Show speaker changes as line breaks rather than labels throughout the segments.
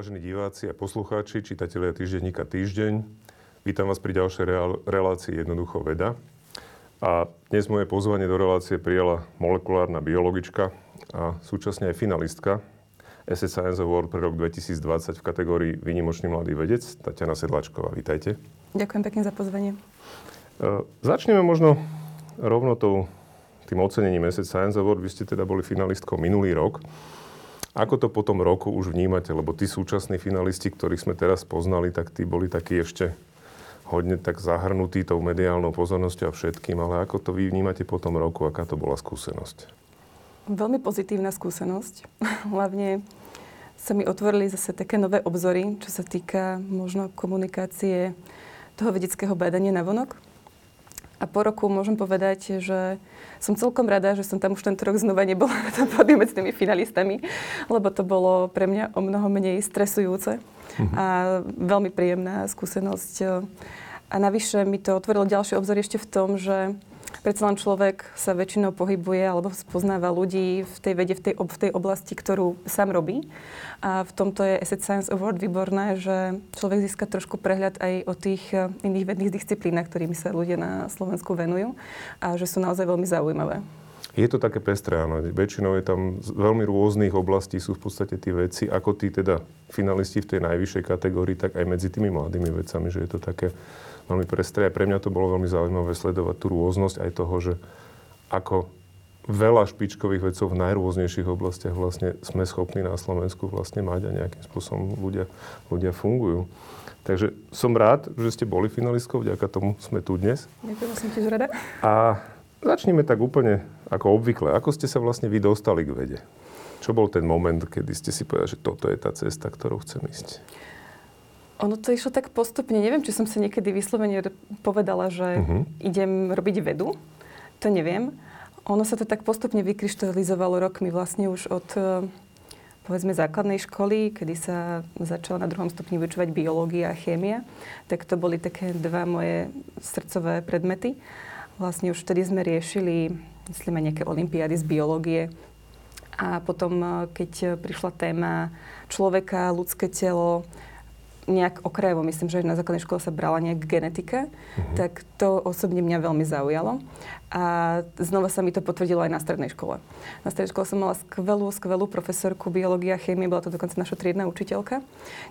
Vážení diváci a poslucháči, čitatelia týždenníka Týždeň, vítam vás pri ďalšej relácii Jednoducho veda. A dnes moje pozvanie do relácie prijala molekulárna biologička a súčasne aj finalistka SS Science Award pre rok 2020 v kategórii Výnimočný mladý vedec, Tatiana Sedlačková. Vítajte.
Ďakujem pekne za pozvanie.
E, začneme možno rovno tou, tým ocenením SS Science Award. Vy ste teda boli finalistkou minulý rok. Ako to po tom roku už vnímate? Lebo tí súčasní finalisti, ktorých sme teraz poznali, tak tí boli takí ešte hodne tak zahrnutí tou mediálnou pozornosťou a všetkým. Ale ako to vy vnímate po tom roku? Aká to bola skúsenosť?
Veľmi pozitívna skúsenosť. Hlavne sa mi otvorili zase také nové obzory, čo sa týka možno komunikácie toho vedeckého badania na vonok. A po roku môžem povedať, že som celkom rada, že som tam už tento rok znova nebola na tom pódiu medzi tými finalistami, lebo to bolo pre mňa o mnoho menej stresujúce mm-hmm. a veľmi príjemná skúsenosť. A navyše mi to otvorilo ďalšie obzor ešte v tom, že Predsa len človek sa väčšinou pohybuje alebo spoznáva ľudí v tej vede, v tej, v tej oblasti, ktorú sám robí. A v tomto je Asset Science Award výborné, že človek získa trošku prehľad aj o tých eh, iných vedných disciplínach, ktorými sa ľudia na Slovensku venujú a že sú naozaj veľmi zaujímavé.
Je to také pestré, áno. Väčšinou je tam z veľmi rôznych oblastí sú v podstate tie veci, ako tí teda finalisti v tej najvyššej kategórii, tak aj medzi tými mladými vecami, že je to také veľmi prestré. A pre mňa to bolo veľmi zaujímavé sledovať tú rôznosť aj toho, že ako veľa špičkových vecov v najrôznejších oblastiach vlastne sme schopní na Slovensku vlastne mať a nejakým spôsobom ľudia, ľudia fungujú. Takže som rád, že ste boli finalistkou, vďaka tomu sme tu dnes.
Ďakujem, som tiež rada.
A začneme tak úplne ako obvykle. Ako ste sa vlastne vy dostali k vede? Čo bol ten moment, kedy ste si povedali, že toto je tá cesta, ktorou chcem ísť?
Ono to išlo tak postupne. Neviem, či som sa niekedy vyslovene povedala, že uh-huh. idem robiť vedu. To neviem. Ono sa to tak postupne vykryštalizovalo rokmi vlastne už od e, povedzme základnej školy, kedy sa začala na druhom stupni vyučovať biológia a chémia. Tak to boli také dva moje srdcové predmety. Vlastne už vtedy sme riešili, myslím, aj nejaké olimpiády z biológie. A potom, e, keď prišla téma človeka, ľudské telo, nejak okrajovo, myslím, že na základnej škole sa brala nejak genetika, uh-huh. tak to osobne mňa veľmi zaujalo. A znova sa mi to potvrdilo aj na strednej škole. Na strednej škole som mala skvelú, skvelú profesorku biológie a chémie, bola to dokonca naša triedna učiteľka,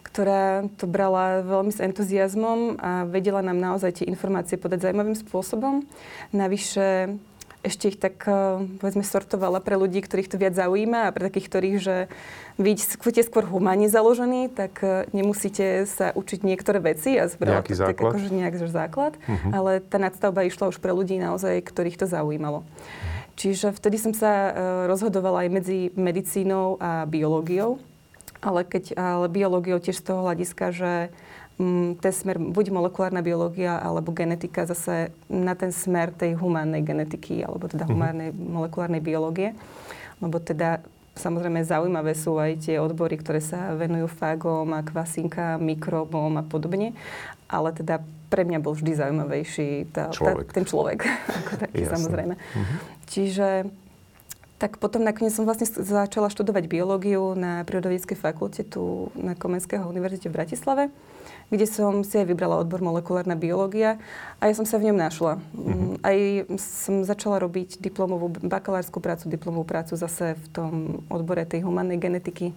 ktorá to brala veľmi s entuziasmom a vedela nám naozaj tie informácie podať zaujímavým spôsobom. Navyše ešte ich tak, eh, povedzme, sortovala pre ľudí, ktorých to viac zaujíma a pre takých, ktorých, že vy ste skôr humánne založení, tak eh, nemusíte sa učiť niektoré veci a
zbrala to základ? tak
akože nejak základ, uh-huh. ale tá nadstavba išla už pre ľudí naozaj, ktorých to zaujímalo. Čiže vtedy som sa uh, rozhodovala aj medzi medicínou a biológiou, ale, keď, ale biológiou tiež z toho hľadiska, že ten smer, buď molekulárna biológia alebo genetika zase na ten smer tej humánnej genetiky alebo teda mm-hmm. humánnej molekulárnej biológie. Lebo teda samozrejme zaujímavé sú aj tie odbory, ktoré sa venujú fágom a kvasinkám, mikrobom a podobne. Ale teda pre mňa bol vždy zaujímavejší tá, človek. Tá, ten človek. ako taký, samozrejme. Mm-hmm. Čiže tak potom nakoniec som vlastne začala študovať biológiu na Prírodovedeckej fakulte tu na Komenského univerzite v Bratislave kde som si aj vybrala odbor molekulárna biológia a ja som sa v ňom našla. Mm-hmm. Aj som začala robiť diplomovú, bakalárskú prácu, diplomovú prácu zase v tom odbore tej humannej genetiky.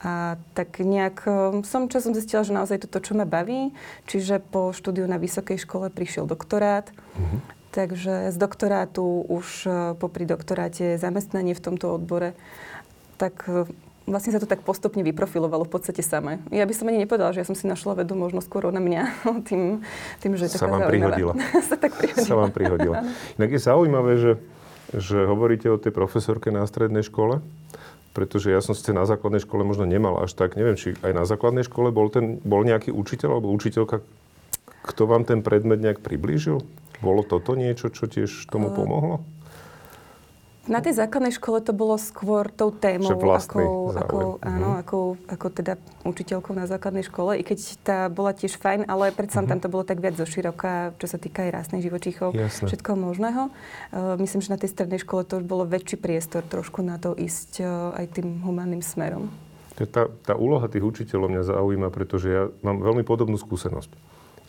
A tak nejak um, som časom zistila, že naozaj to, čo ma baví. Čiže po štúdiu na vysokej škole prišiel doktorát. Mm-hmm. Takže z doktorátu už uh, popri doktoráte zamestnanie v tomto odbore. Tak uh, vlastne sa to tak postupne vyprofilovalo v podstate samé. Ja by som ani nepovedala, že ja som si našla vedu možno skôr na mňa tým, tým že
sa vám prihodila.
sa tak prihodila.
Sa vám prihodila. Inak je zaujímavé, že, že hovoríte o tej profesorke na strednej škole, pretože ja som ste na základnej škole možno nemal až tak, neviem, či aj na základnej škole bol, ten, bol nejaký učiteľ alebo učiteľka, kto vám ten predmet nejak priblížil? Bolo toto niečo, čo tiež tomu pomohlo?
Na tej základnej škole to bolo skôr tou témou, ako, ako, áno, mm. ako, ako teda učiteľkou na základnej škole, i keď tá bola tiež fajn, ale predsa mm-hmm. tam to bolo tak viac zoširoka, čo sa týka aj rastných živočíchov, Jasne. všetko možného. Uh, myslím, že na tej strednej škole to už bolo väčší priestor trošku na to ísť uh, aj tým humánnym smerom.
Tá, tá úloha tých učiteľov mňa zaujíma, pretože ja mám veľmi podobnú skúsenosť.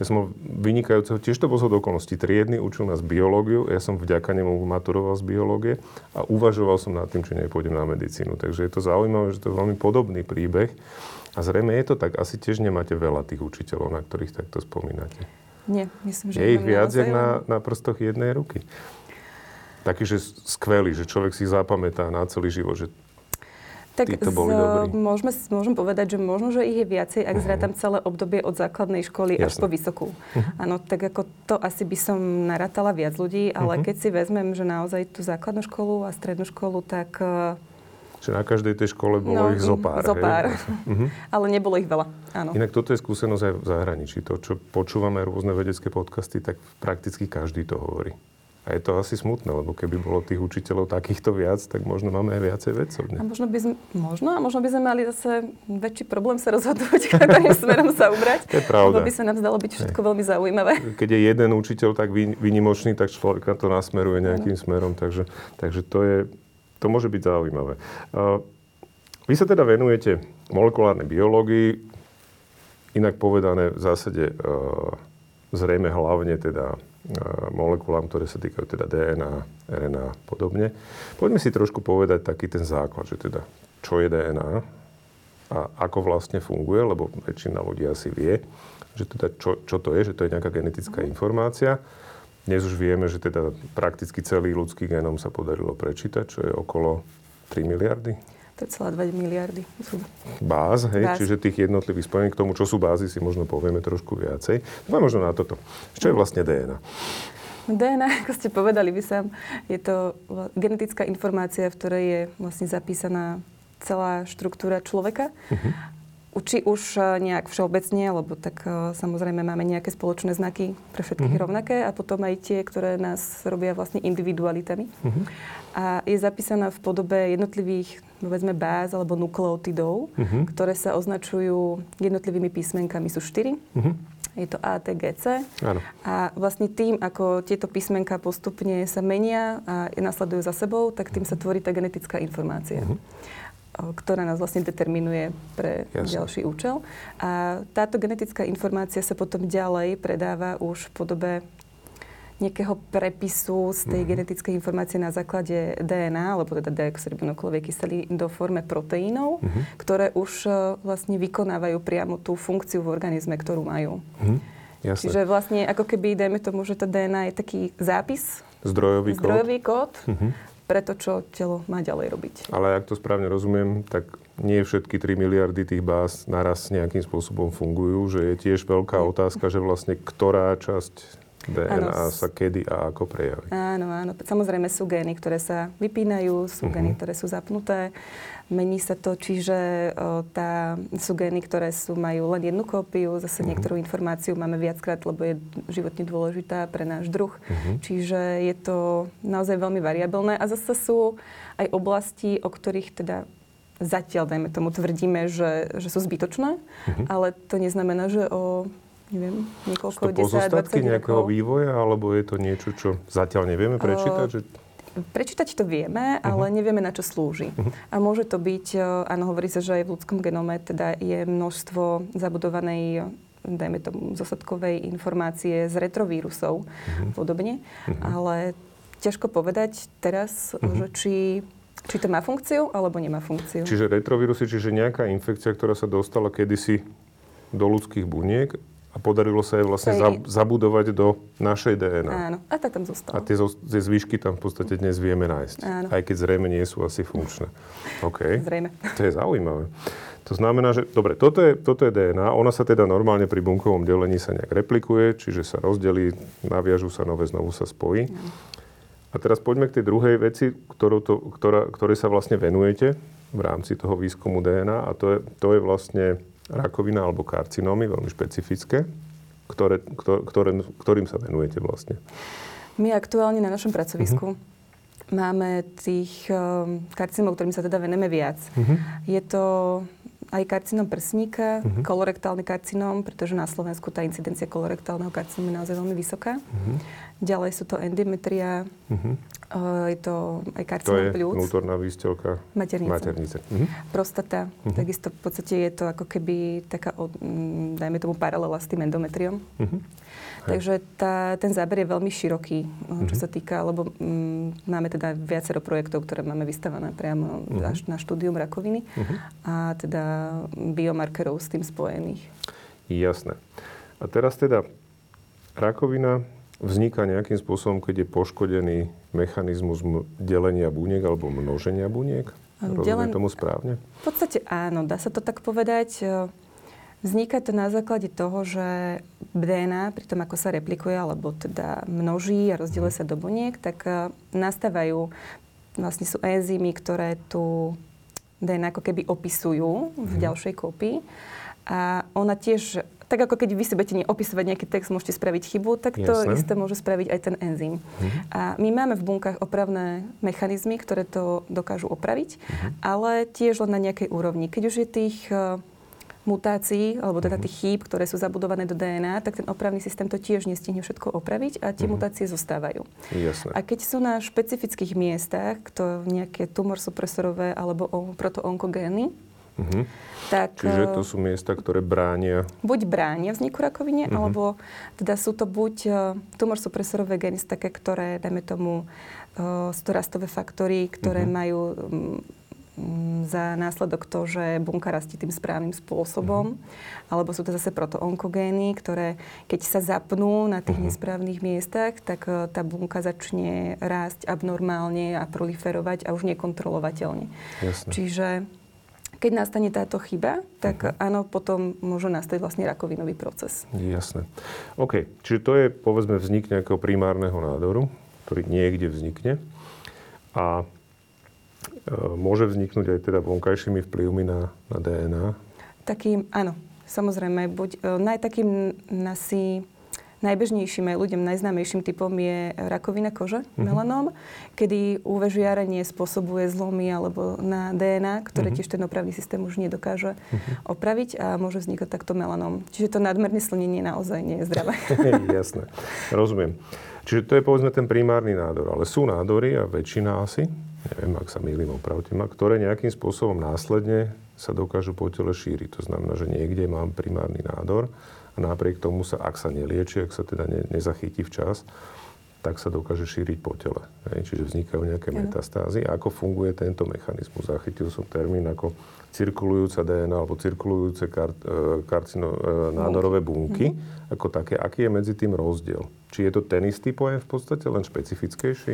Ja som vynikajúceho, tiež to bol okolností. Triedny učil nás biológiu, ja som vďaka nemu maturoval z biológie a uvažoval som nad tým, či nepôjdem na medicínu. Takže je to zaujímavé, že to je veľmi podobný príbeh. A zrejme je to tak, asi tiež nemáte veľa tých učiteľov, na ktorých takto spomínate.
Nie, myslím, že...
Je ich viac, jak na, na prstoch jednej ruky. Taký, že skvelý, že človek si zapamätá na celý život, že
tak to boli z, dobrí. Môžeme, môžem povedať, že možno, že ich je viacej, ak uh-huh. zrátam celé obdobie od základnej školy Jasne. až po vysokú. Uh-huh. Áno, tak ako to asi by som narátala viac ľudí, ale uh-huh. keď si vezmem, že naozaj tú základnú školu a strednú školu, tak
že na každej tej škole bolo no, ich zopár.
Zopár. Uh-huh. Ale nebolo ich veľa, áno.
Inak toto je skúsenosť aj v zahraničí. To, čo počúvame rôzne vedecké podcasty, tak prakticky každý to hovorí. A je to asi smutné, lebo keby bolo tých učiteľov takýchto viac, tak možno máme aj viacej vedcov.
A možno by, sme, možno, a možno by sme mali zase väčší problém sa rozhodnúť, ktorým smerom sa ubrať.
To je pravda.
Lebo by sa nám zdalo byť všetko veľmi zaujímavé.
Keď je jeden učiteľ tak výnimočný, tak človeka to nasmeruje nejakým ano. smerom. Takže, takže to, je, to môže byť zaujímavé. Uh, vy sa teda venujete molekulárnej biológii, inak povedané v zásade uh, zrejme hlavne teda molekulám, ktoré sa týkajú teda DNA, RNA a podobne. Poďme si trošku povedať taký ten základ, že teda čo je DNA a ako vlastne funguje, lebo väčšina ľudí asi vie, že teda čo, čo to je, že to je nejaká genetická informácia. Dnes už vieme, že teda prakticky celý ľudský genom sa podarilo prečítať, čo je okolo 3 miliardy
2 miliardy.
Báz, hej, Báz. čiže tých jednotlivých spojení k tomu, čo sú bázy, si možno povieme trošku viacej. No možno na toto. Čo je vlastne DNA?
DNA, ako ste povedali vy sám, je to genetická informácia, v ktorej je vlastne zapísaná celá štruktúra človeka. Uh-huh. Či už e, nejak všeobecne, lebo tak e, samozrejme máme nejaké spoločné znaky pre všetkých uh-huh. rovnaké a potom aj tie, ktoré nás robia vlastne individualitami. Uh-huh. A je zapísaná v podobe jednotlivých, povedzme, báz alebo nukleotidov, uh-huh. ktoré sa označujú jednotlivými písmenkami. Sú štyri. Uh-huh. Je to A, T, G, C. Áno. A vlastne tým, ako tieto písmenka postupne sa menia a nasledujú za sebou, tak tým sa tvorí tá genetická informácia. Uh-huh ktorá nás vlastne determinuje pre Jasne. ďalší účel. A táto genetická informácia sa potom ďalej predáva už v podobe nejakého prepisu z tej mm-hmm. genetickej informácie na základe DNA, alebo teda deoxyribonuklové kysely do forme proteínov, mm-hmm. ktoré už e, vlastne vykonávajú priamo tú funkciu v organizme, ktorú majú. Mm-hmm. Jasne. Čiže vlastne ako keby, dajme tomu, že tá DNA je taký zápis,
zdrojový,
zdrojový kód, kód mm-hmm pre to, čo telo má ďalej robiť.
Ale ak to správne rozumiem, tak nie všetky 3 miliardy tých báz naraz nejakým spôsobom fungujú, že je tiež veľká otázka, že vlastne ktorá časť DNA ano. sa kedy a ako prejaví.
Áno, áno. Samozrejme sú gény, ktoré sa vypínajú, sú uh-huh. gény, ktoré sú zapnuté. Mení sa to, čiže o, tá, sú gény, ktoré sú, majú len jednu kópiu, zase uh-huh. niektorú informáciu máme viackrát, lebo je životne dôležitá pre náš druh. Uh-huh. Čiže je to naozaj veľmi variabilné. A zase sú aj oblasti, o ktorých teda zatiaľ, dajme tomu, tvrdíme, že, že sú zbytočné, uh-huh. ale to neznamená, že o neviem, niekoľko,
Sú to 10, pozostatky nejakého rokov. vývoja, alebo je to niečo, čo zatiaľ nevieme prečítať? Uh, že...
Prečítať to vieme, uh-huh. ale nevieme, na čo slúži. Uh-huh. A môže to byť, áno, hovorí sa, že aj v ľudskom genome teda je množstvo zabudovanej dajme tomu, zosadkovej informácie z retrovírusov uh-huh. podobne. Uh-huh. Ale ťažko povedať teraz, uh-huh. že či či to má funkciu, alebo nemá funkciu.
Čiže retrovírusy, čiže nejaká infekcia, ktorá sa dostala kedysi do ľudských buniek a podarilo sa jej vlastne za, zabudovať do našej DNA.
Áno, a tak tam zostalo.
A tie, tie zvyšky tam v podstate dnes vieme nájsť. Áno. Aj keď zrejme nie sú asi funkčné. OK.
Zrejme.
To je zaujímavé. To znamená, že dobre, toto je, toto je DNA, ona sa teda normálne pri bunkovom delení sa nejak replikuje, čiže sa rozdelí, naviažu sa nové, znovu sa spojí. Áno. A teraz poďme k tej druhej veci, ktorú to, ktorá, ktorej sa vlastne venujete v rámci toho výskumu DNA a to je, to je vlastne rakovina alebo karcinómy, veľmi špecifické, ktoré, ktoré, ktorým sa venujete vlastne?
My aktuálne na našom pracovisku uh-huh. máme tých um, karcinómov, ktorým sa teda venujeme viac. Uh-huh. Je to aj karcinom prsníka, uh-huh. kolorektálny karcinóm, pretože na Slovensku tá incidencia kolorektálneho karcinómu je naozaj veľmi vysoká. Uh-huh. Ďalej sú to endometria, uh-huh. Je to aj karcinom
pľúc. To je vnútorná výstelka
maternice.
maternice. Uh-huh.
Prostata, uh-huh. takisto v podstate je to ako keby taká, dajme tomu, paralela s tým endometriom. Uh-huh. Takže tá, ten záber je veľmi široký, uh-huh. čo sa týka, lebo m, máme teda viacero projektov, ktoré máme vystavané priamo uh-huh. až na štúdium rakoviny uh-huh. a teda biomarkerov s tým spojených.
Jasné. A teraz teda rakovina vzniká nejakým spôsobom, keď je poškodený mechanizmus delenia buniek alebo množenia buniek? Rozumiem Delen... tomu správne?
V podstate áno, dá sa to tak povedať. Vzniká to na základe toho, že DNA pri tom, ako sa replikuje, alebo teda množí a rozdieluje sa do buniek, tak nastávajú, vlastne sú enzymy, ktoré tu DNA ako keby opisujú v mhm. ďalšej kopii. A ona tiež tak ako keď vy si budete opisovať nejaký text, môžete spraviť chybu, tak to Jasne. isté môže spraviť aj ten enzym. Uh-huh. A my máme v bunkách opravné mechanizmy, ktoré to dokážu opraviť, uh-huh. ale tiež len na nejakej úrovni. Keď už je tých uh, mutácií, alebo teda mhm. tých chýb, ktoré sú zabudované do DNA, tak ten opravný systém to tiež nestihne všetko opraviť a tie uh-huh. mutácie zostávajú.
Jasne.
A keď sú na špecifických miestach, to nejaké tumorsupresorové alebo proto-onkogény, Uh-huh.
Tak, Čiže to sú miesta, ktoré bránia?
Buď bránia vzniku rakovine, uh-huh. alebo teda sú to buď uh, tumorsupresorové gény, také, ktoré, dajme tomu, uh, sú to rastové faktory, ktoré uh-huh. majú um, za následok to, že bunka rastie tým správnym spôsobom, uh-huh. alebo sú to zase protoonkogény, ktoré keď sa zapnú na tých uh-huh. nesprávnych miestach, tak uh, tá bunka začne rásť abnormálne a proliferovať a už nekontrolovateľne.
Jasne.
Čiže keď nastane táto chyba, tak uh-huh. áno, potom môže nastať vlastne rakovinový proces.
Jasné. OK, čiže to je povedzme vznik nejakého primárneho nádoru, ktorý niekde vznikne a e, môže vzniknúť aj teda vonkajšími vplyvmi na, na DNA?
Takým, áno, samozrejme. Buď, e, najtakým nasi Najbežnejším aj ľuďom najznámejším typom je rakovina kože, uh-huh. melanóm, kedy UV žiarenie spôsobuje zlomy alebo na DNA, ktoré uh-huh. tiež ten opravný systém už nedokáže uh-huh. opraviť a môže vznikať takto melanóm. Čiže to nadmerné slnenie naozaj nie je zdravé.
Jasné, rozumiem. Čiže to je povedzme ten primárny nádor, ale sú nádory a väčšina asi, neviem, ak sa mýlim, opravte ma, ktoré nejakým spôsobom následne sa dokážu po tele šíriť. To znamená, že niekde mám primárny nádor a napriek tomu sa, ak sa nelieči, ak sa teda ne, nezachytí včas, tak sa dokáže šíriť po tele. Hej, čiže vznikajú nejaké metastázy. A ako funguje tento mechanizmus? Zachytil som termín ako cirkulujúca DNA alebo cirkulujúce kar, e, karcino, e, nádorové bunky. Mm-hmm. Ako také. Aký je medzi tým rozdiel? Či je to ten istý pojem v podstate, len špecifickejší?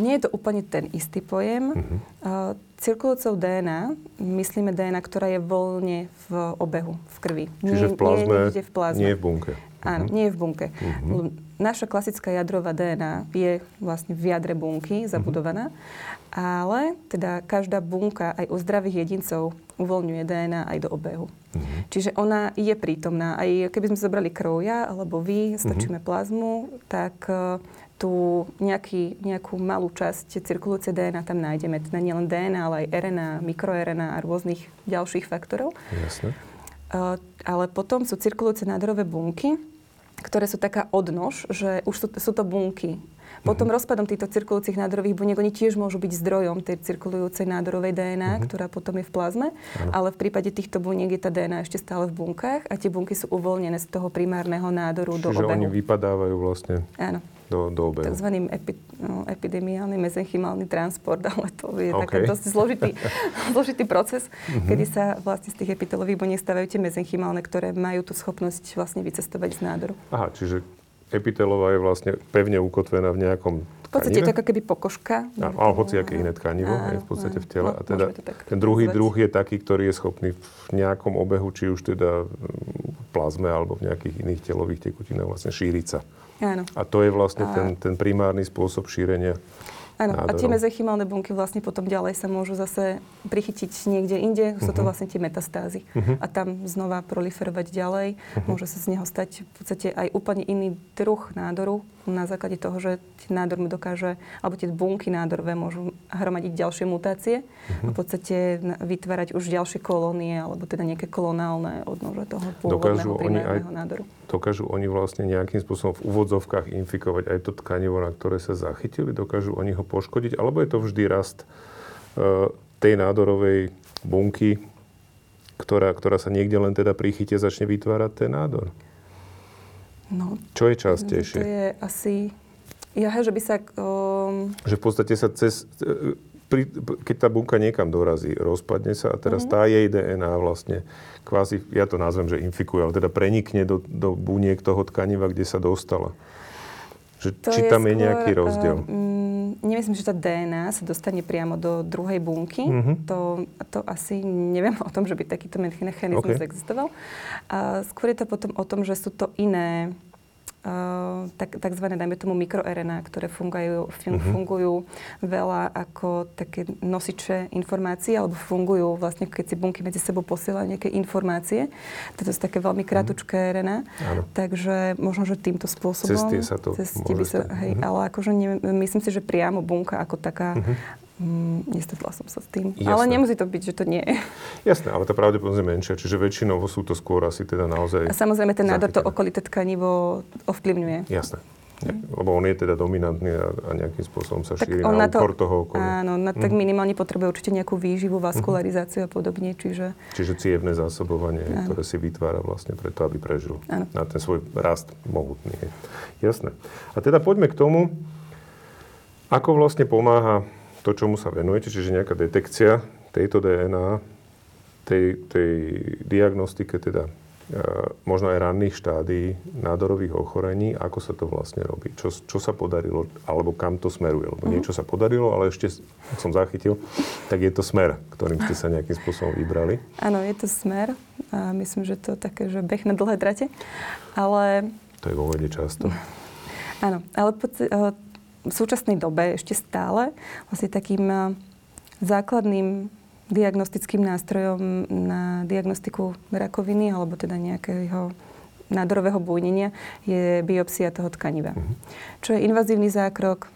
Nie je to úplne ten istý pojem. Uh-huh. Cirkulujúcou DNA myslíme DNA, ktorá je voľne v obehu, v krvi.
Čiže nie, v plazme,
nie, v plazme.
nie v bunke.
Áno, uh-huh. nie je v bunke. Uh-huh. Naša klasická jadrová DNA je vlastne v jadre bunky zabudovaná, uh-huh. ale teda každá bunka aj u zdravých jedincov uvoľňuje DNA aj do obehu. Uh-huh. Čiže ona je prítomná. Aj keby sme zobrali krovja, alebo vy, stačíme uh-huh. plazmu, tak tú nejaký, nejakú malú časť cirkulujúce DNA tam nájdeme. Teda nielen DNA, ale aj RNA, mikroRNA a rôznych ďalších faktorov.
Jasne.
Uh, ale potom sú cirkulujúce nádorové bunky, ktoré sú taká odnož, že už sú, sú to bunky. Potom uh-huh. rozpadom týchto cirkulujúcich nádorových buniek oni tiež môžu byť zdrojom tej cirkulujúcej nádorovej DNA, uh-huh. ktorá potom je v plazme, uh-huh. ale v prípade týchto buniek je tá DNA ešte stále v bunkách a tie bunky sú uvoľnené z toho primárneho nádoru
Čiže
do obehu.
Čiže oni vypadávajú vlastne.
Áno
do, do obehu.
Takzvaným epi, no, epidemiálny mezenchymálny transport, ale to je okay. taký dosť zložitý, zložitý proces, uh-huh. kedy sa vlastne z tých epitelových buniek stavajú tie mezenchymálne, ktoré majú tú schopnosť vlastne vycestovať z nádoru.
Aha, čiže epitelová je vlastne pevne ukotvená v nejakom
v podstate to ako keby pokožka.
A, ale hoci aké iné tkanivo áno, je v podstate v tele. A teda ten druhý druh je taký, ktorý je schopný v nejakom obehu, či už teda plazme alebo v nejakých iných telových tekutinách vlastne šíriť sa.
Áno.
A to je vlastne ten, ten primárny spôsob šírenia
Áno, a tie mezenchymálne bunky vlastne potom ďalej sa môžu zase prichytiť niekde inde. Sú to mhm. vlastne tie metastázy. Uh-huh. A tam znova proliferovať ďalej. Uh-huh. Môže sa z neho stať v podstate aj úplne iný druh nádoru na základe toho, že nádor mu dokáže, alebo tie bunky nádorové môžu hromadiť ďalšie mutácie uh-huh. a v podstate vytvárať už ďalšie kolónie, alebo teda nejaké kolonálne odnože toho pôvodného primárneho nádoru.
Dokážu oni vlastne nejakým spôsobom v úvodzovkách infikovať aj to tkanivo, na ktoré sa zachytili? Dokážu oni ho poškodiť? Alebo je to vždy rast e, tej nádorovej bunky, ktorá, ktorá sa niekde len teda pri chyte začne vytvárať ten nádor?
No,
Čo je častejšie?
To je asi... Ja, že by sa... Um...
Že v podstate sa cez... E, pri, keď tá bunka niekam dorazí, rozpadne sa a teraz mm-hmm. tá jej DNA vlastne kvázi, ja to nazvem, že infikuje, ale teda prenikne do, do buniek toho tkaniva, kde sa dostala. Že, či je tam skôr, je nejaký rozdiel?
Uh, nemyslím, že tá DNA sa dostane priamo do druhej bunky. Mm-hmm. To, to asi neviem o tom, že by takýto mechanizmus okay. existoval. Uh, skôr je to potom o tom, že sú to iné tak, takzvané, dajme tomu, mikroRNA, ktoré fungujú, uh-huh. fungujú veľa ako také nosiče informácií, alebo fungujú vlastne, keď si bunky medzi sebou posielajú nejaké informácie. Toto sú také veľmi kratučké uh-huh. RNA. Áno. Takže možno, že týmto spôsobom...
Cez tie sa to môže
sa, hej, uh-huh. Ale akože ne, myslím si, že priamo bunka ako taká uh-huh Mm, nestretla som sa s tým. Jasné. Ale nemusí to byť, že to nie je.
Jasné, ale tá pravdepodobnosť je menšia, čiže väčšinou sú to skôr asi teda naozaj...
A samozrejme ten nádor to okolité tkanivo ovplyvňuje.
Jasné. Mm. Lebo on je teda dominantný a, a nejakým spôsobom sa tak šíri na, to, úkor toho okolia.
Áno, na, tak mm. minimálne potrebuje určite nejakú výživu, vaskularizáciu mm. a podobne, čiže...
Čiže cievne zásobovanie, áno. ktoré si vytvára vlastne preto, aby prežil áno. na ten svoj rast mohutný. Jasné. A teda poďme k tomu, ako vlastne pomáha to, čomu sa venujete, čiže nejaká detekcia tejto DNA, tej, tej diagnostike teda e, možno aj ranných štádií nádorových ochorení, ako sa to vlastne robí, čo, čo sa podarilo, alebo kam to smeruje. Lebo mm-hmm. niečo sa podarilo, ale ešte, ak som zachytil, tak je to smer, ktorým ste sa nejakým spôsobom vybrali.
Áno, je to smer. A myslím, že to také, že beh na dlhé trate. Ale...
To je vo vede často.
Áno, ale v súčasnej dobe ešte stále vlastne takým eh, základným diagnostickým nástrojom na diagnostiku rakoviny alebo teda nejakého nádorového bujnenia je biopsia toho tkaniva. Uh-huh. Čo je invazívny zákrok,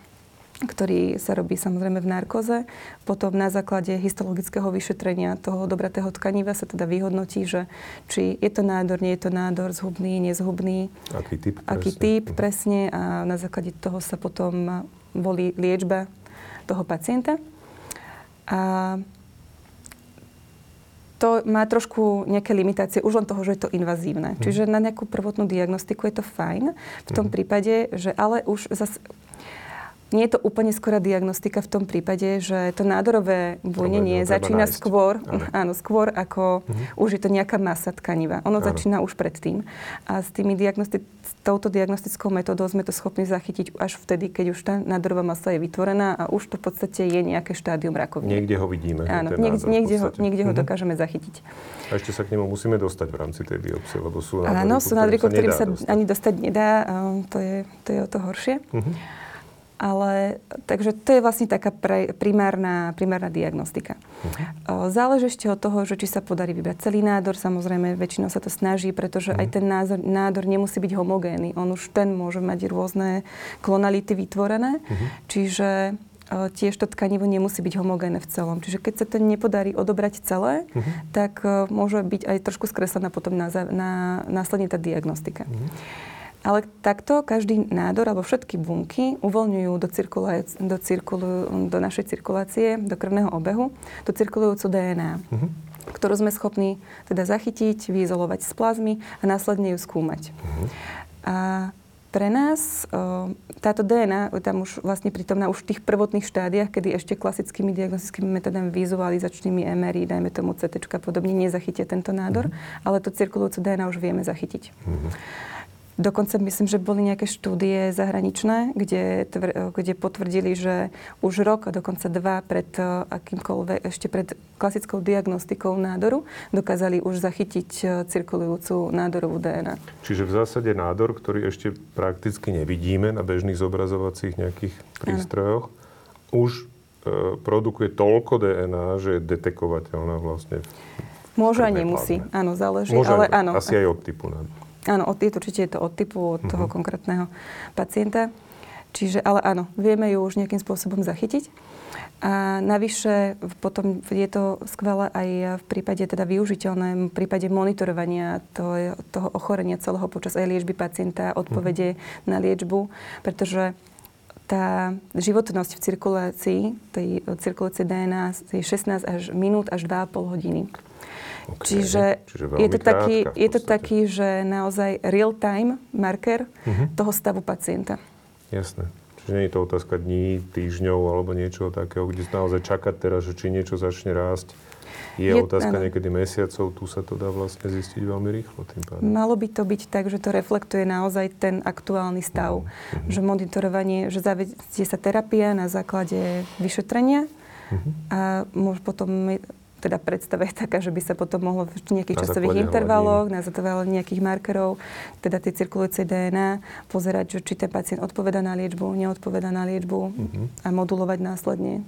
ktorý sa robí samozrejme v narkoze. Potom na základe histologického vyšetrenia toho dobratého tkaniva sa teda vyhodnotí, že či je to nádor, nie je to nádor, zhubný, nezhubný.
Aký typ presne.
Aký typ mhm. presne a na základe toho sa potom volí liečba toho pacienta. A to má trošku nejaké limitácie už len toho, že je to invazívne. Hmm. Čiže na nejakú prvotnú diagnostiku je to fajn. V tom hmm. prípade, že ale už zase nie je to úplne skorá diagnostika v tom prípade, že to nádorové bujnenie začína nájsť. skôr, áno. áno, skôr ako uh-huh. už je to nejaká masa tkaniva. Ono áno. začína už predtým. A s, tými diagnosti- s touto diagnostickou metódou sme to schopní zachytiť až vtedy, keď už tá nádorová masa je vytvorená a už to v podstate je nejaké štádium rakoviny.
Niekde ho vidíme.
Áno, niekde, niekde, ho, niekde ho uh-huh. dokážeme zachytiť.
A ešte sa k nemu musíme dostať v rámci tej biopsie, lebo sú nádory,
Áno, sú nádory, ktorým sa, sa ani dostať nedá. To je, to je o to horšie. Uh-huh. Ale, takže to je vlastne taká pre, primárna, primárna diagnostika. Uh-huh. Záleží ešte od toho, že či sa podarí vybrať celý nádor. Samozrejme, väčšinou sa to snaží, pretože uh-huh. aj ten názor, nádor nemusí byť homogénny. On už ten môže mať rôzne klonality vytvorené. Uh-huh. Čiže tiež to tkanivo nemusí byť homogénne v celom. Čiže keď sa to nepodarí odobrať celé, uh-huh. tak môže byť aj trošku skreslená potom na, na, následne tá diagnostika. Uh-huh. Ale takto každý nádor alebo všetky bunky uvoľňujú do, do, cirkulu, do našej cirkulácie, do krvného obehu, do cirkulujúcu DNA, uh-huh. Mhm. ktorú sme schopní teda zachytiť, vyizolovať z plazmy a následne ju skúmať. Uh-huh. A pre nás o, táto DNA, tam už vlastne na už v tých prvotných štádiách, kedy ešte klasickými diagnostickými metodami vizualizačnými MRI, dajme tomu CT a podobne, nezachytia tento nádor, uh-huh. ale to cirkulujúcu DNA už vieme zachytiť. Uh-huh. Dokonca myslím, že boli nejaké štúdie zahraničné, kde, kde potvrdili, že už rok a dokonca dva pred e, akýmkoľvek, ešte pred klasickou diagnostikou nádoru dokázali už zachytiť e, cirkulujúcu nádorovú DNA.
Čiže v zásade nádor, ktorý ešte prakticky nevidíme na bežných zobrazovacích nejakých prístrojoch, ano. už e, produkuje toľko DNA, že je detekovateľná vlastne.
Môže a nemusí, áno, záleží. Môže, ale áno.
Asi aj od typu nádoru.
Áno, od, je to, určite je to od typu, od toho mm-hmm. konkrétneho pacienta. Čiže, ale áno, vieme ju už nejakým spôsobom zachytiť. A navyše potom je to skvelé aj v prípade teda využiteľné, v prípade monitorovania to, toho ochorenia celého počas aj liečby pacienta, odpovede mm. na liečbu, pretože tá životnosť v cirkulácii, tej cirkulácie DNA je 16 až minút až 2,5 hodiny. Okay. Čiže, Čiže je, to taký, je to taký, že naozaj real-time marker uh-huh. toho stavu pacienta.
Jasné. Čiže nie je to otázka dní, týždňov alebo niečo takého, kde naozaj čakať teraz, že či niečo začne rásť. Je, je otázka ano. niekedy mesiacov, tu sa to dá vlastne zistiť veľmi rýchlo tým pádom.
Malo by to byť tak, že to reflektuje naozaj ten aktuálny stav. Uh-huh. Že monitorovanie, že zavedie sa terapia na základe vyšetrenia uh-huh. a môže potom teda predstava je taká, že by sa potom mohlo v nejakých na časových intervaloch, hladín. na základe nejakých markerov, teda tie cirkulujúce DNA, pozerať, že či ten pacient odpoveda na liečbu, neodpoveda na liečbu uh-huh. a modulovať následne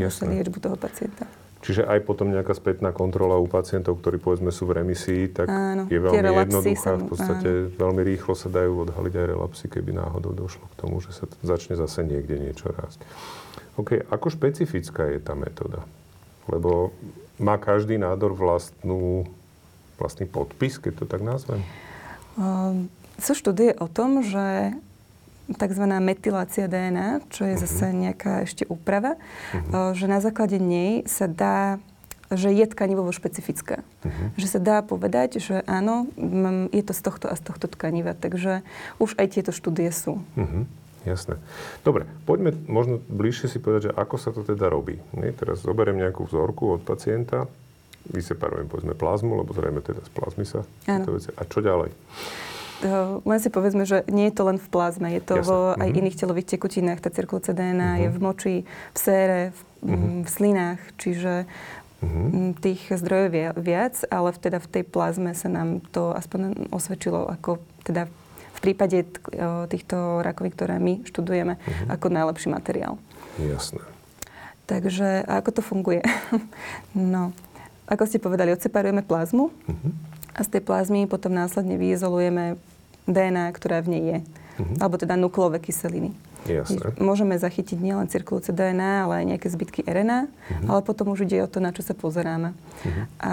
liečbu toho pacienta.
Čiže aj potom nejaká spätná kontrola u pacientov, ktorí povedzme sú v remisii, tak áno, je veľmi jednoduchá. v podstate áno. veľmi rýchlo sa dajú odhaliť aj relapsy, keby náhodou došlo k tomu, že sa začne zase niekde niečo rásť. OK, ako špecifická je tá metóda? Lebo má každý nádor vlastnú, vlastný podpis, keď to tak nazvem?
Um, sú štúdie o tom, že tzv. metylácia DNA, čo je uh-huh. zase nejaká ešte úprava, uh-huh. že na základe nej sa dá že je tkanivovo špecifická. Uh-huh. Že sa dá povedať, že áno, je to z tohto a z tohto tkaniva. Takže už aj tieto štúdie sú. Uh-huh.
Jasné. Dobre, poďme možno bližšie si povedať, že ako sa to teda robí. Nie? Teraz zoberiem nejakú vzorku od pacienta, vyseparujem povedzme plazmu, lebo zrejme teda z plazmy sa veci. A čo ďalej?
len si povedzme, že nie je to len v plazme, je to Jasne. vo aj mm-hmm. iných telových tekutinách. Tá cirkulácia DNA mm-hmm. je v moči, v sére, v, mm-hmm. v slinách, čiže mm-hmm. tých zdrojov je viac, ale teda v tej plazme sa nám to aspoň osvedčilo ako teda prípade týchto rakovín, ktoré my študujeme, mm-hmm. ako najlepší materiál.
Jasné.
Takže ako to funguje? no, ako ste povedali, odseparujeme plazmu. Mm-hmm a z tej plazmy potom následne vyizolujeme DNA, ktorá v nej je. Uh-huh. Alebo teda nukleové kyseliny.
Jasne.
Môžeme zachytiť nielen cirkulujúce DNA, ale aj nejaké zbytky RNA, uh-huh. ale potom už ide o to, na čo sa pozeráme. Uh-huh. A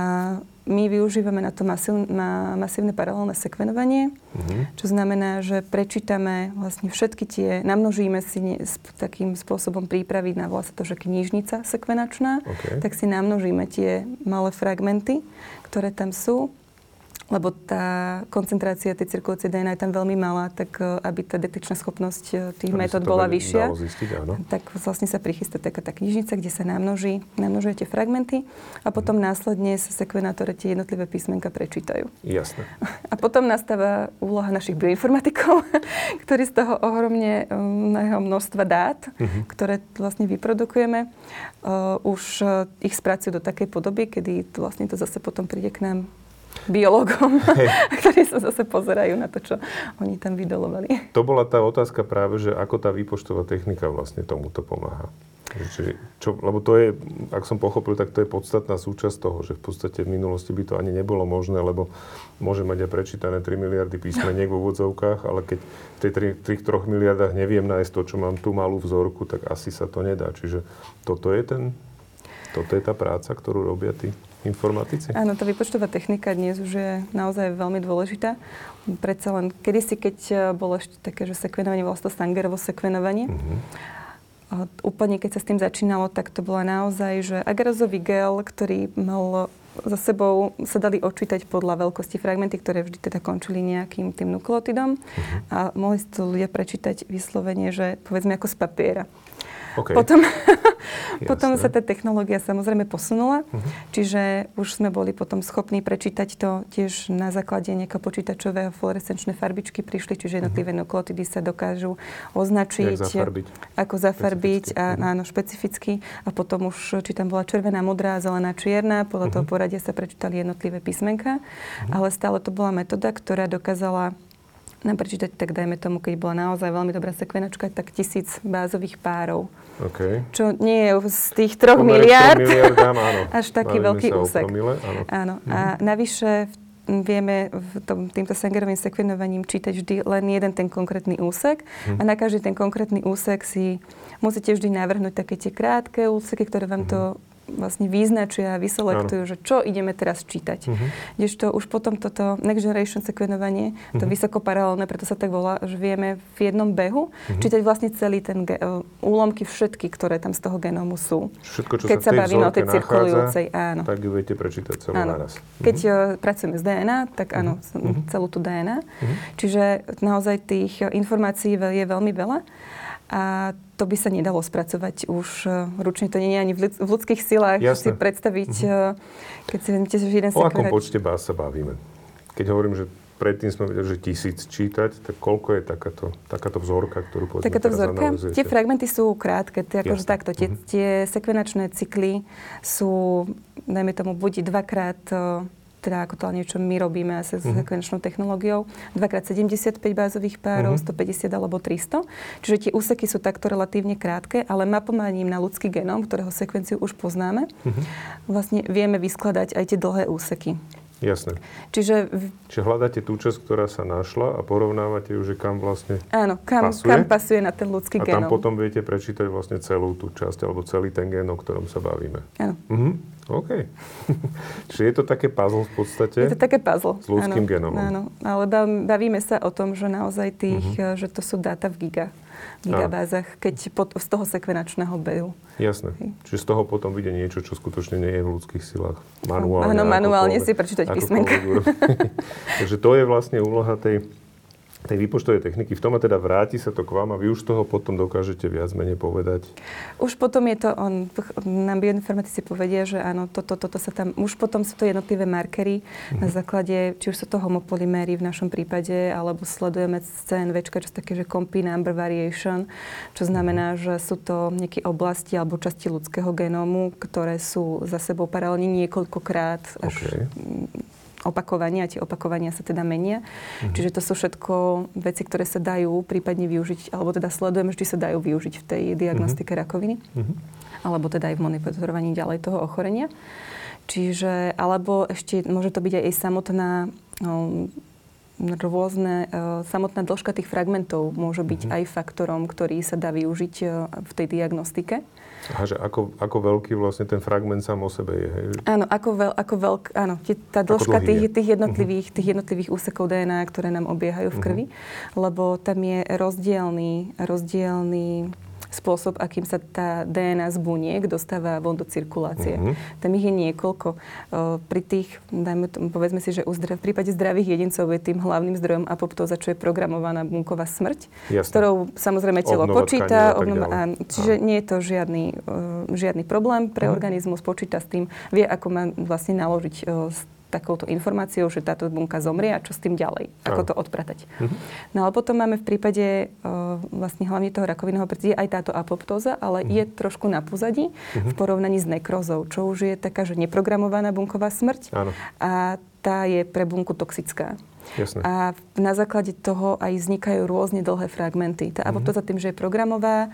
my využívame na to masív, na masívne paralelné sekvenovanie, uh-huh. čo znamená, že prečítame vlastne všetky tie, namnožíme si ne, s takým spôsobom prípravy na vlastne to, že knižnica sekvenačná, okay. tak si namnožíme tie malé fragmenty, ktoré tam sú lebo tá koncentrácia tej cirkulujúcej DNA je tam veľmi malá, tak e, aby tá detekčná schopnosť e, tých metód bola vyššia,
zistiť, áno.
tak vlastne sa prichystá taká tá knižnica, kde sa namnoží, namnožuje tie fragmenty a potom hmm. následne sa sekvenátore tie jednotlivé písmenka prečítajú.
Jasné.
A potom nastáva úloha našich bioinformatikov, ktorí z toho ohromne um, množstva dát, uh-huh. ktoré vlastne vyprodukujeme, uh, už ich spracujú do takej podoby, kedy vlastne to zase potom príde k nám biológom, hey. ktorí sa zase pozerajú na to, čo oni tam vydolovali.
To bola tá otázka práve, že ako tá výpočtová technika vlastne tomuto pomáha. Čiže, čo, lebo to je, ak som pochopil, tak to je podstatná súčasť toho, že v podstate v minulosti by to ani nebolo možné, lebo môže mať aj prečítané 3 miliardy písmeniek v úvodzovkách, ale keď v tej 3, 3 miliardách neviem nájsť to, čo mám tú malú vzorku, tak asi sa to nedá. Čiže toto je ten, toto je tá práca, ktorú robia tí informatici?
Áno, tá výpočtová technika dnes už je naozaj veľmi dôležitá. Predsa len kedysi, keď e, bolo ešte také, že sekvenovanie, vlastne to Sangerovo sekvenovanie, mm-hmm. Úplne keď sa s tým začínalo, tak to bola naozaj, že agarozový gel, ktorý mal za sebou sa dali odčítať podľa veľkosti fragmenty, ktoré vždy teda končili nejakým tým nukleotidom. Uh-huh. A mohli si to ľudia prečítať vyslovene, že povedzme ako z papiera.
Okay.
Potom, potom sa tá technológia samozrejme posunula, uh-huh. čiže už sme boli potom schopní prečítať to tiež na základe nejakého počítačového fluorescenčné farbičky prišli, čiže jednotlivé uh-huh. nukleotidy sa dokážu označiť,
zafarbiť.
ako zafarbiť a uh-huh. áno, špecificky. A potom už, či tam bola červená, modrá, zelená, čierna, podľa uh-huh. toho poradia sa prečítali jednotlivé písmenka, uh-huh. ale stále to bola metóda, ktorá dokázala nám prečítať, tak dajme tomu, keď bola naozaj veľmi dobrá sekvenačka, tak tisíc bázových párov.
Okay.
Čo nie je z tých troch
áno.
až taký
Bavíme
veľký úsek.
Promile,
áno. áno. Mhm. A navyše vieme v tom, týmto Sangerovým sekvenovaním čítať vždy len jeden ten konkrétny úsek hmm. a na každý ten konkrétny úsek si musíte vždy navrhnúť také tie krátke úseky, ktoré vám to mhm vlastne vyznačia a vyselektujú, že čo ideme teraz čítať. Uh-huh. Kdežto už potom toto Next Generation sekvenovanie, uh-huh. to mhm. vysoko paralelné, preto sa tak volá, že vieme v jednom behu uh-huh. čítať vlastne celý ten ge- úlomky všetky, ktoré tam z toho genómu sú.
Všetko, čo
Keď
sa,
sa bavíme o tej cirkulujúcej,
áno. Tak ju viete prečítať celú áno. naraz.
Keď uh-huh. pracujeme s DNA, tak áno, uh-huh. celú tú DNA. Uh-huh. Čiže naozaj tých informácií je veľmi veľa. A to by sa nedalo spracovať už e, ručne. To nie je ani v ľudských silách Jasne. si predstaviť, mm-hmm. keď si vezmete, že jeden
O akom počte bás sa bavíme? Keď hovorím, že predtým sme vedeli, že tisíc čítať, tak koľko je takáto, takáto vzorka, ktorú povedzme
Takáto vzorka? Tie fragmenty sú krátke. Tie, akože takto, tie, mm-hmm. tie sekvenačné cykly sú, dajme tomu, buď dvakrát e, teda ako to niečo my robíme asi s uh-huh. sekvenčnou technológiou, 2x75 bázových párov, uh-huh. Mhm. 150 alebo 300. Čiže tie úseky sú takto relatívne krátke, ale mapovaním na ľudský genom, ktorého sekvenciu už poznáme, uh-huh. vlastne vieme vyskladať aj tie dlhé úseky.
Jasné.
Čiže...
Čiže hľadáte tú časť, ktorá sa našla a porovnávate ju, že kam vlastne
Áno, kam pasuje, kam pasuje na ten ľudský
a
genom.
A tam potom viete prečítať vlastne celú tú časť alebo celý ten gen, o ktorom sa bavíme.
Áno.
Mhm. OK. Čiže je to také puzzle v podstate?
Je to také puzzle.
S ľudským
áno,
genomom.
Áno, ale bavíme sa o tom, že naozaj tých, uh-huh. že to sú dáta v giga, gigabázach, keď pod, z toho sekvenačného behu.
Jasné. Hej. Čiže z toho potom vyjde niečo, čo skutočne nie je v ľudských silách. Manuálne.
Áno, manuálne si prečítať písmenka.
Takže to je vlastne úloha tej tej výpočtovej techniky. V tom a teda vráti sa to k vám a vy už toho potom dokážete viac menej povedať?
Už potom je to, on, nám bioinformatici povedia, že áno, toto, toto sa tam, už potom sú to jednotlivé markery mm-hmm. na základe, či už sú to homopolyméry v našom prípade, alebo sledujeme CNV, čo sú také, že compy number variation, čo znamená, mm-hmm. že sú to nejaké oblasti alebo časti ľudského genómu, ktoré sú za sebou paralelne niekoľkokrát až okay opakovania a tie opakovania sa teda menia. Mm-hmm. Čiže to sú všetko veci, ktoré sa dajú prípadne využiť, alebo teda sledujeme, vždy sa dajú využiť v tej diagnostike mm-hmm. rakoviny, mm-hmm. alebo teda aj v monitorovaní ďalej toho ochorenia. Čiže, alebo ešte môže to byť aj, aj samotná no, rôzne, uh, samotná dĺžka tých fragmentov môže byť mm-hmm. aj faktorom, ktorý sa dá využiť uh, v tej diagnostike.
Aha, že ako, ako veľký vlastne ten fragment sám o sebe je. Hej?
Áno, ako, veľ, ako veľk, áno, tá dĺžka tých, tých, jednotlivých, uh-huh. tých jednotlivých úsekov DNA, ktoré nám obiehajú v krvi, uh-huh. lebo tam je rozdielný, rozdielný spôsob, akým sa tá DNA z buniek dostáva von do cirkulácie. Mm-hmm. Tam ich je niekoľko. Pri tých, dajme tomu, povedzme si, že v prípade zdravých jedincov je tým hlavným zdrojom apoptóza, čo je programovaná bunková smrť, Jasne. ktorou samozrejme telo Obnova počíta. Obnova, a, čiže a. nie je to žiadny, žiadny problém pre mm-hmm. organizmus, počíta s tým, vie, ako má vlastne naložiť s takouto informáciou, že táto bunka zomrie a čo s tým ďalej, ako to odpratať. Uh-huh. No ale potom máme v prípade uh, vlastne hlavne toho rakovinného predsie aj táto apoptóza, ale uh-huh. je trošku na pozadí uh-huh. v porovnaní s nekrozou, čo už je taká, že neprogramovaná bunková smrť
Áno.
a tá je pre bunku toxická.
Jasne.
A na základe toho aj vznikajú rôzne dlhé fragmenty. Tá apoptóza tým, že je programová,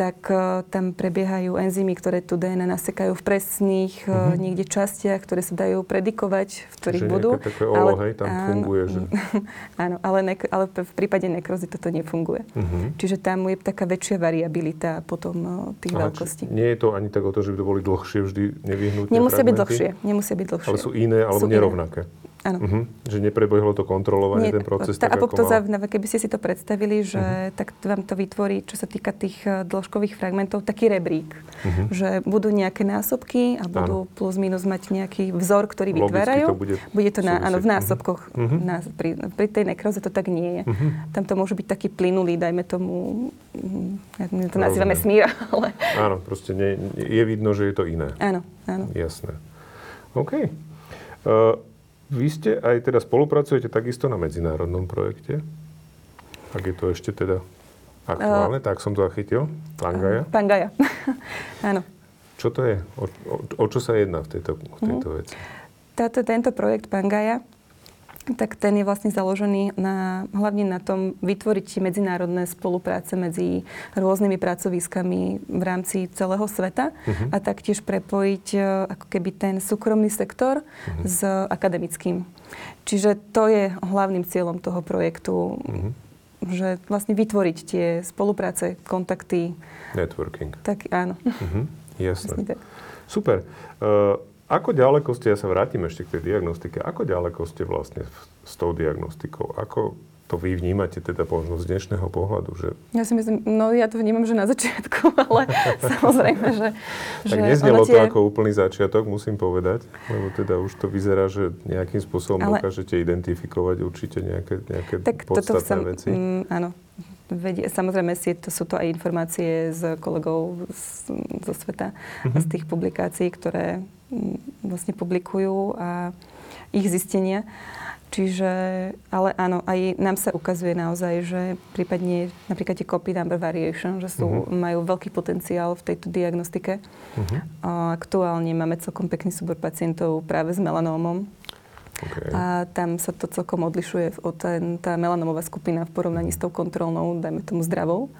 tak uh, tam prebiehajú enzymy, ktoré tu DNA nasekajú v presných uh, niekde častiach, ktoré sa dajú predikovať, v ktorých
Čiže
budú.
také olo, ale, hej, tam áno, funguje. Že...
áno, ale, nek- ale v prípade nekrozy toto nefunguje. Uh-huh. Čiže tam je taká väčšia variabilita potom uh, tých Aha, veľkostí.
Nie je to ani tak o to, že by to boli dlhšie vždy nevyhnutné
Nemusia
fragmenty?
byť dlhšie. Nemusia byť dlhšie.
Ale sú iné alebo sú nerovnaké. Iné.
Áno. Uh-huh.
Že neprebehlo to kontrolovanie, Nie, ten proces
tá tak, apoptóza, mal... keby ste si to predstavili, že uh-huh. tak vám to vytvorí, čo sa týka tých eh, dĺžkových fragmentov, taký rebrík. Uh-huh. Že budú nejaké násobky a budú áno. plus minus mať nejaký vzor, ktorý Logicky vytvárajú.
To bude,
bude to na, áno, v násobkoch. Uh-huh. Na, pri, pri tej nekroze to tak nie je. Uh-huh. Tam to môže byť taký plynulý, dajme tomu, mm, my to nazývame smíra. Ale...
Áno, proste nie, je vidno, že je to iné.
Áno, áno.
Jasné. OK. Uh, vy ste aj teda spolupracujete takisto na medzinárodnom projekte? Ak je to ešte teda aktuálne, uh, tak som to zachytil. Pangaja? Uh,
Pangaja, áno.
Čo to je? O, o, o čo sa jedná v tejto, v tejto uh-huh. veci?
Táto, tento projekt Pangaja tak ten je vlastne založený na, hlavne na tom vytvoriť medzinárodné spolupráce medzi rôznymi pracoviskami v rámci celého sveta uh-huh. a taktiež prepojiť e, ako keby ten súkromný sektor uh-huh. s akademickým. Čiže to je hlavným cieľom toho projektu, uh-huh. že vlastne vytvoriť tie spolupráce, kontakty.
Networking.
Tak áno. Uh-huh.
Jasné. tak. Super. Uh, ako ďaleko ste, ja sa vrátim ešte k tej diagnostike, ako ďaleko ste vlastne s tou diagnostikou? Ako to vy vnímate teda možno z dnešného pohľadu? Že...
Ja si myslím, no ja to vnímam, že na začiatku, ale samozrejme, že...
tak že neznelo tie... to ako úplný začiatok, musím povedať, lebo teda už to vyzerá, že nejakým spôsobom ale... dokážete identifikovať určite nejaké, nejaké tak podstatné sam, veci.
Mm, áno, vedie, samozrejme si, to sú to aj informácie z kolegov z, zo sveta, mm-hmm. z tých publikácií, ktoré vlastne publikujú a ich zistenia. Čiže, ale áno, aj nám sa ukazuje naozaj, že prípadne napríklad tie copy number variation, že sú, uh-huh. majú veľký potenciál v tejto diagnostike. Uh-huh. A aktuálne máme celkom pekný súbor pacientov práve s melanómom. Okay. A tam sa to celkom odlišuje od ten, tá melanómová skupina v porovnaní s tou kontrolnou, dajme tomu zdravou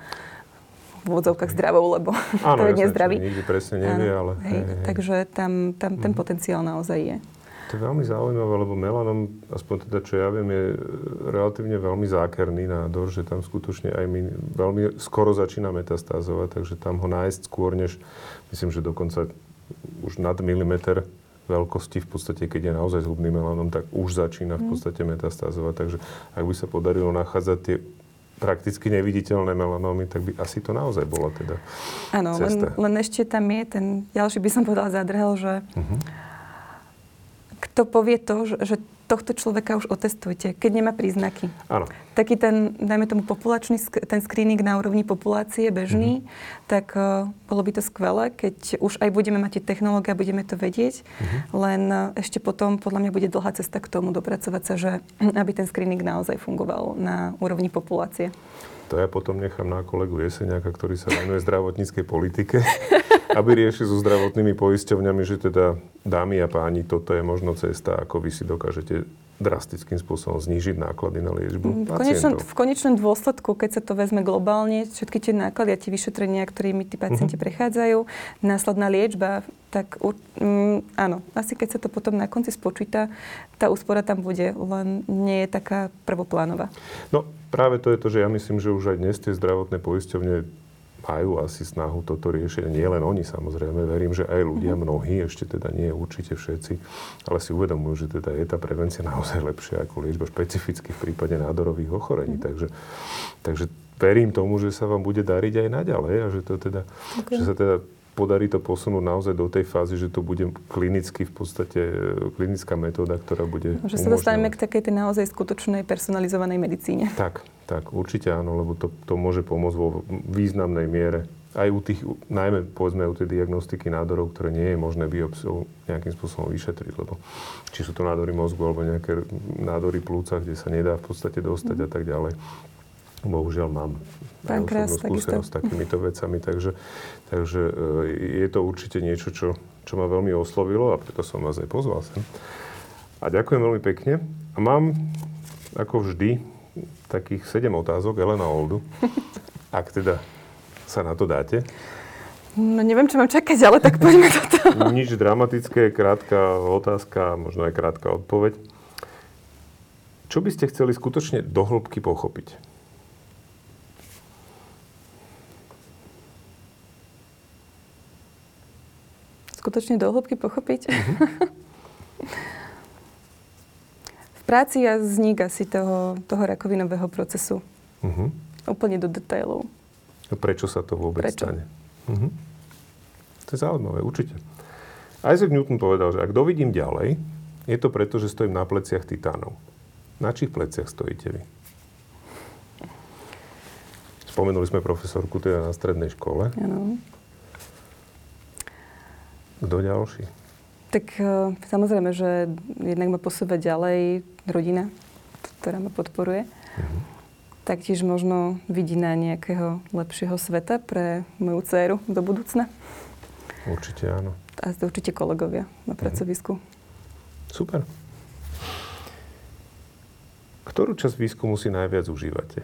v úvodzovkách zdravou, lebo Áno, to je nezdravý.
Nikdy presne nevie, ale...
Hej, hej, hej. Takže tam, tam ten mm. potenciál naozaj je.
To je veľmi zaujímavé, lebo melanom, aspoň teda čo ja viem, je relatívne veľmi zákerný nádor, že tam skutočne aj my veľmi skoro začína metastázovať, takže tam ho nájsť skôr, než myslím, že dokonca už nad milimeter veľkosti v podstate, keď je naozaj zhubný melanom, tak už začína v mhm. podstate metastázovať. Takže ak by sa podarilo nachádzať tie prakticky neviditeľné melanómy, tak by asi to naozaj bola teda
Áno, len, len ešte tam je ten ďalší, by som povedala, zadrhel, že uh-huh. Kto povie to, že, tohto človeka už otestujte, keď nemá príznaky.
Áno.
Taký ten, dajme tomu populačný, ten screening na úrovni populácie bežný, mm-hmm. tak uh, bolo by to skvelé, keď už aj budeme mať tie technológie a budeme to vedieť, mm-hmm. len uh, ešte potom podľa mňa bude dlhá cesta k tomu dopracovať sa, že aby ten screening naozaj fungoval na úrovni populácie.
To ja potom nechám na kolegu Jeseniaka, ktorý sa venuje zdravotníckej politike, aby riešil so zdravotnými poisťovňami, že teda dámy a páni, toto je možno cesta, ako vy si dokážete drastickým spôsobom znížiť náklady na liečbu
v konečnom, v konečnom dôsledku, keď sa to vezme globálne, všetky tie náklady a tie vyšetrenia, ktorými tí pacienti uh-huh. prechádzajú, následná liečba, tak um, áno, asi keď sa to potom na konci spočíta, tá úspora tam bude, len nie je taká prvoplánová.
No práve to je to, že ja myslím, že už aj dnes tie zdravotné poisťovne majú asi snahu toto riešiť. Nie len oni samozrejme, verím, že aj ľudia, mm-hmm. mnohí, ešte teda nie určite všetci, ale si uvedomujú, že teda je tá prevencia naozaj lepšia ako liečba špecificky v prípade nádorových ochorení. Mm-hmm. Takže, takže verím tomu, že sa vám bude dariť aj naďalej a že, to teda, okay. že sa teda podarí to posunúť naozaj do tej fázy, že to bude klinicky v podstate klinická metóda, ktorá bude
Že sa dostaneme k takej tej naozaj skutočnej personalizovanej medicíne.
Tak, tak, určite áno, lebo to, to môže pomôcť vo významnej miere aj u tých, najmä povedzme u tej diagnostiky nádorov, ktoré nie je možné biopsiou nejakým spôsobom vyšetriť, lebo či sú to nádory mozgu alebo nejaké nádory plúca, kde sa nedá v podstate dostať mm. a tak ďalej. Bohužiaľ mám
Pankrás,
skúsenosť s takýmito vecami, takže, takže e, je to určite niečo, čo, čo ma veľmi oslovilo a preto som vás aj pozval sem. A ďakujem veľmi pekne. A mám, ako vždy, takých 7 otázok Elena Oldu. Ak teda sa na to dáte.
No neviem, čo mám čakať, ale tak poďme do toho.
Nič dramatické, krátka otázka, možno aj krátka odpoveď. Čo by ste chceli skutočne do hĺbky pochopiť?
Skutočne do hĺbky pochopiť. Uh-huh. v práci a vznik asi toho, toho rakovinového procesu. Uh-huh. Úplne do detailov.
A prečo sa to vôbec prečo? stane? Uh-huh. To je zaujímavé, určite. Isaac Newton povedal, že ak dovidím ďalej, je to preto, že stojím na pleciach titánov. Na čích pleciach stojíte vy? Spomenuli sme profesorku teda na strednej škole.
Ano.
Kto ďalší?
Tak uh, samozrejme, že jednak ma posúva ďalej rodina, ktorá ma podporuje. Uh-huh. Taktiež možno vidina nejakého lepšieho sveta pre moju dceru do budúcna.
Určite áno.
A určite kolegovia na mhm. pracovisku.
Super. Ktorú časť výskumu si najviac užívate?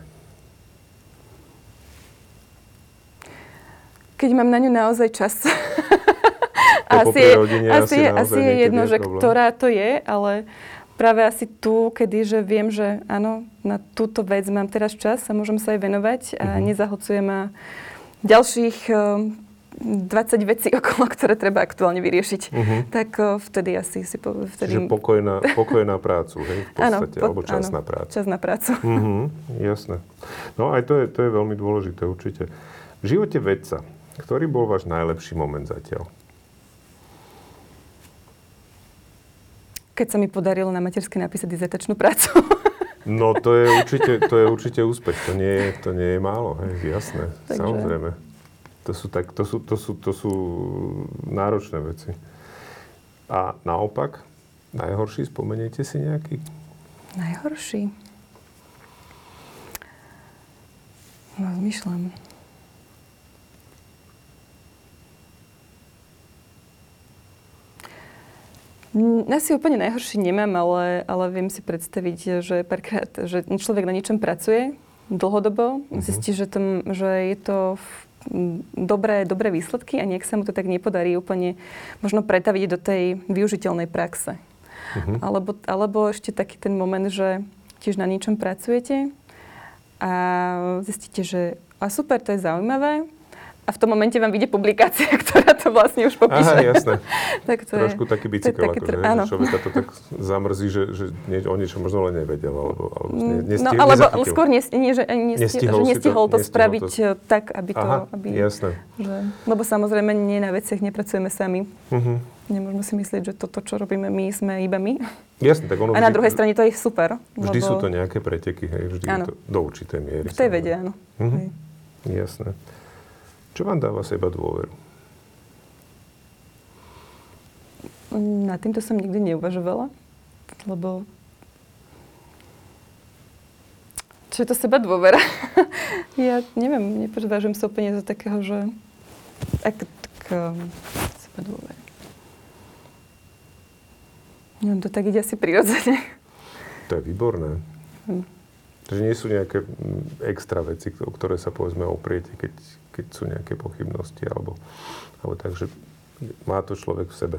Keď mám na ňu naozaj čas.
asi je, rodine, asi,
je, asi je jedno, že problém. ktorá to je, ale práve asi tu, kedy že viem, že áno, na túto vec mám teraz čas a môžem sa aj venovať a uh-huh. nezahlcujem ma ďalších 20 vecí okolo, ktoré treba aktuálne vyriešiť. Uh-huh. Tak uh, vtedy asi si... Po, vtedy...
Čiže pokoj na, pokoj na prácu, hej? V podstate, áno, po, alebo čas áno, na prácu.
čas na prácu.
Uh-huh, jasné. No aj to je, to je veľmi dôležité určite. V živote vedca, ktorý bol váš najlepší moment zatiaľ?
Keď sa mi podarilo na materskej napísať dizertačnú prácu.
No to je určite, to je určite úspech. To nie je, to nie je málo, hej, jasné. Takže... Samozrejme. To sú, tak, to, sú, to, sú, to sú náročné veci. A naopak, najhorší, spomeniete si nejaký?
Najhorší? No, zmyšľam. Asi úplne najhorší nemám, ale, ale viem si predstaviť, že párkrát, že človek na niečom pracuje dlhodobo, uh-huh. zistí, že, to, že je to dobré, dobré výsledky a nejak sa mu to tak nepodarí úplne možno pretaviť do tej využiteľnej praxe. Uh-huh. Alebo, alebo ešte taký ten moment, že tiež na niečom pracujete a zistíte, že a super, to je zaujímavé, a v tom momente vám vyjde publikácia, ktorá to vlastne už popíše.
Aha, jasné. tak to Trošku je, taký bicykel, taký akože, že človeka to tak zamrzí, že, že nie, o niečo možno len nevedel, alebo, alebo ne,
mm, nestihol, No, alebo nezachytil. skôr nie, nie, že, nestihol, nestihol, že nestihol to, to spraviť to... Eh, tak, aby to...
Aha,
aby,
jasné.
Že, lebo samozrejme nie na veciach nepracujeme sami. Uh-huh. Nemôžeme si myslieť, že toto, čo robíme my, sme iba my.
Jasne, tak ono
A na druhej strane to je super.
Vždy lebo... sú to nejaké preteky, hej, vždy je to do určitej miery.
V tej vede, áno. Uh-huh.
Jasné. Čo vám dáva seba dôveru?
Na týmto som nikdy neuvažovala, lebo čo je to seba dôvera? ja neviem, nepovažujem sa úplne za takého, že ak, tak, um, seba dôvera. Neviem, to tak ide asi prirodzene.
To je výborné. Hm. Takže nie sú nejaké mm, extra veci, o ktoré sa povedzme opriete, keď, keď sú nejaké pochybnosti, alebo, alebo tak, že má to človek v sebe.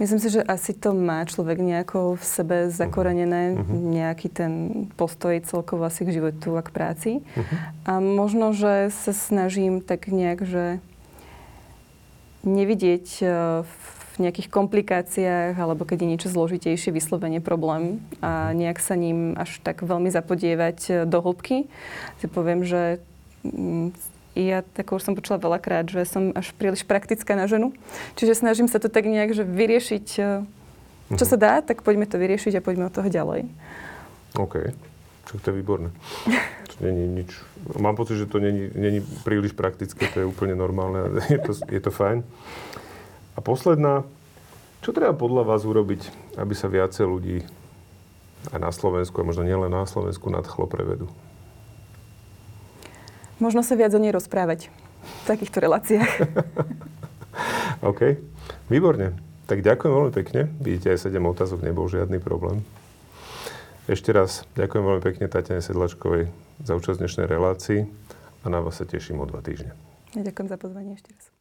Myslím si, že asi to má človek nejako v sebe zakorenené, uh-huh. nejaký ten postoj celkovo asi k životu a k práci. Uh-huh. A možno, že sa snažím tak nejak, že nevidieť e, v nejakých komplikáciách alebo keď je niečo zložitejšie, vyslovene problém a mhm. nejak sa ním až tak veľmi zapodievať e, do hĺbky. Si poviem, že ja tak už som počula veľakrát, že som až príliš praktická na ženu. Čiže snažím sa to tak nejak, že vyriešiť, eh, čo sa mhm. dá, tak poďme to vyriešiť a poďme od toho ďalej.
OK. Čo to je výborné. To není nič. Mám pocit, že to není, není príliš praktické, to je úplne normálne. Je to, je to fajn. A posledná, čo treba podľa vás urobiť, aby sa viacej ľudí aj na Slovensku, a možno nielen na Slovensku, nadchlo prevedu?
Možno sa viac o nej rozprávať v takýchto reláciách.
OK, výborne. Tak ďakujem veľmi pekne. Vidíte, aj 7 otázok nebol žiadny problém. Ešte raz ďakujem veľmi pekne Tatiane Sedlačkovej za účasť dnešnej relácii a na vás sa teším o dva týždne.
Ja ďakujem za pozvanie ešte raz.